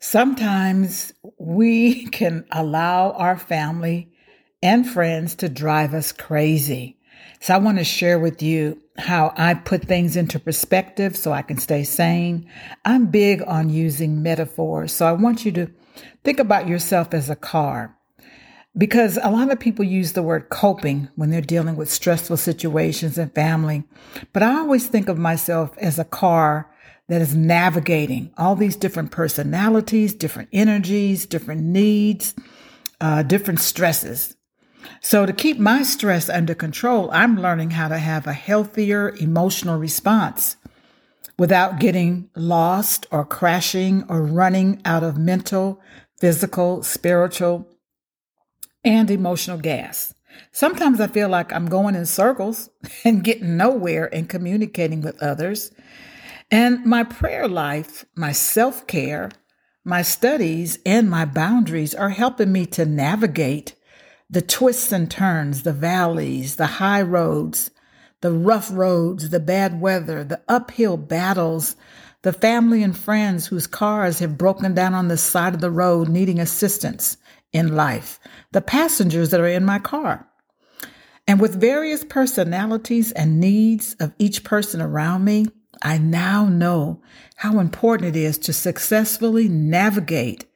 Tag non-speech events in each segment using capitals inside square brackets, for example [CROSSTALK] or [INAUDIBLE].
Sometimes we [LAUGHS] can allow our family and friends to drive us crazy. So I want to share with you how I put things into perspective so I can stay sane. I'm big on using metaphors. So I want you to think about yourself as a car because a lot of people use the word coping when they're dealing with stressful situations and family. But I always think of myself as a car that is navigating all these different personalities, different energies, different needs, uh, different stresses. So, to keep my stress under control, I'm learning how to have a healthier emotional response without getting lost or crashing or running out of mental, physical, spiritual, and emotional gas. Sometimes I feel like I'm going in circles [LAUGHS] and getting nowhere in communicating with others. And my prayer life, my self care, my studies, and my boundaries are helping me to navigate the twists and turns, the valleys, the high roads, the rough roads, the bad weather, the uphill battles, the family and friends whose cars have broken down on the side of the road needing assistance in life, the passengers that are in my car. And with various personalities and needs of each person around me, I now know how important it is to successfully navigate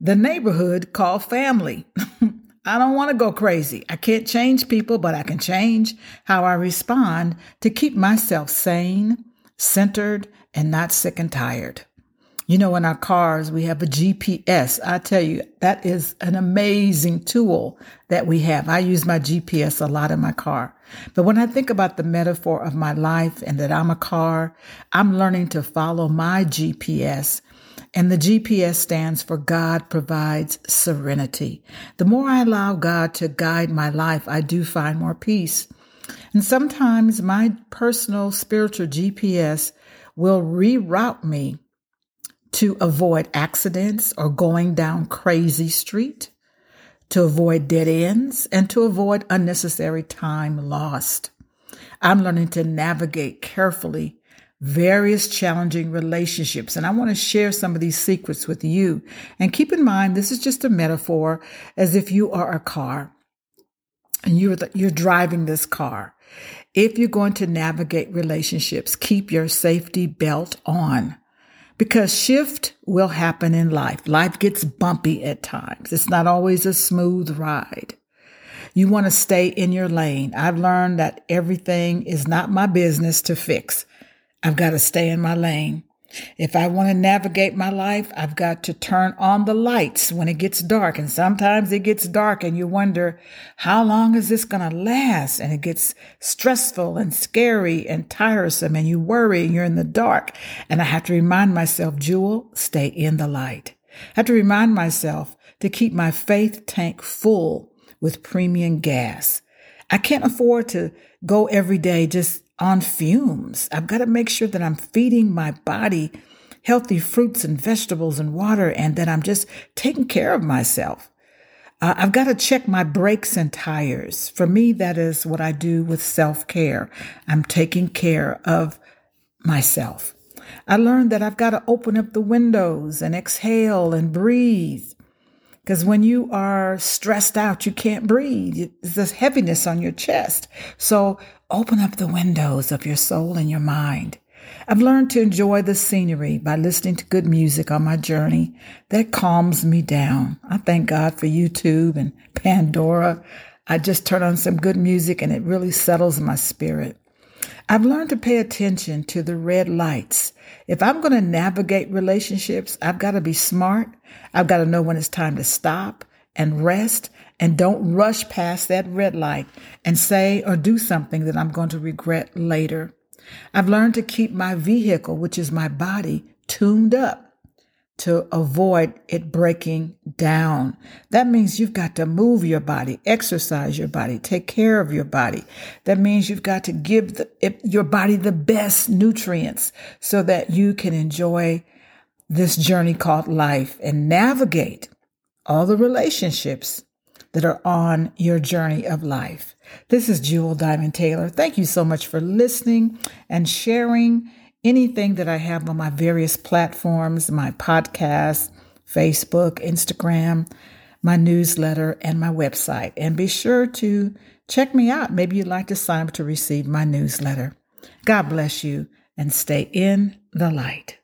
the neighborhood called family. [LAUGHS] I don't want to go crazy. I can't change people, but I can change how I respond to keep myself sane, centered, and not sick and tired. You know, in our cars, we have a GPS. I tell you, that is an amazing tool that we have. I use my GPS a lot in my car. But when I think about the metaphor of my life and that I'm a car, I'm learning to follow my GPS. And the GPS stands for God provides serenity. The more I allow God to guide my life, I do find more peace. And sometimes my personal spiritual GPS will reroute me to avoid accidents or going down crazy street, to avoid dead ends, and to avoid unnecessary time lost. I'm learning to navigate carefully various challenging relationships. And I want to share some of these secrets with you. And keep in mind, this is just a metaphor as if you are a car and you're, the, you're driving this car. If you're going to navigate relationships, keep your safety belt on because shift will happen in life. Life gets bumpy at times. It's not always a smooth ride. You want to stay in your lane. I've learned that everything is not my business to fix. I've got to stay in my lane. If I want to navigate my life, I've got to turn on the lights when it gets dark. And sometimes it gets dark and you wonder, how long is this going to last? And it gets stressful and scary and tiresome and you worry and you're in the dark. And I have to remind myself, Jewel, stay in the light. I have to remind myself to keep my faith tank full with premium gas. I can't afford to go every day just on fumes. I've got to make sure that I'm feeding my body healthy fruits and vegetables and water and that I'm just taking care of myself. Uh, I've got to check my brakes and tires. For me, that is what I do with self care. I'm taking care of myself. I learned that I've got to open up the windows and exhale and breathe. Because when you are stressed out, you can't breathe. There's this heaviness on your chest. So Open up the windows of your soul and your mind. I've learned to enjoy the scenery by listening to good music on my journey. That calms me down. I thank God for YouTube and Pandora. I just turn on some good music and it really settles my spirit. I've learned to pay attention to the red lights. If I'm going to navigate relationships, I've got to be smart. I've got to know when it's time to stop and rest and don't rush past that red light and say or do something that I'm going to regret later. I've learned to keep my vehicle, which is my body, tuned up to avoid it breaking down. That means you've got to move your body, exercise your body, take care of your body. That means you've got to give the, your body the best nutrients so that you can enjoy this journey called life and navigate all the relationships that are on your journey of life. This is Jewel Diamond Taylor. Thank you so much for listening and sharing anything that I have on my various platforms, my podcast, Facebook, Instagram, my newsletter, and my website. And be sure to check me out. Maybe you'd like to sign up to receive my newsletter. God bless you and stay in the light.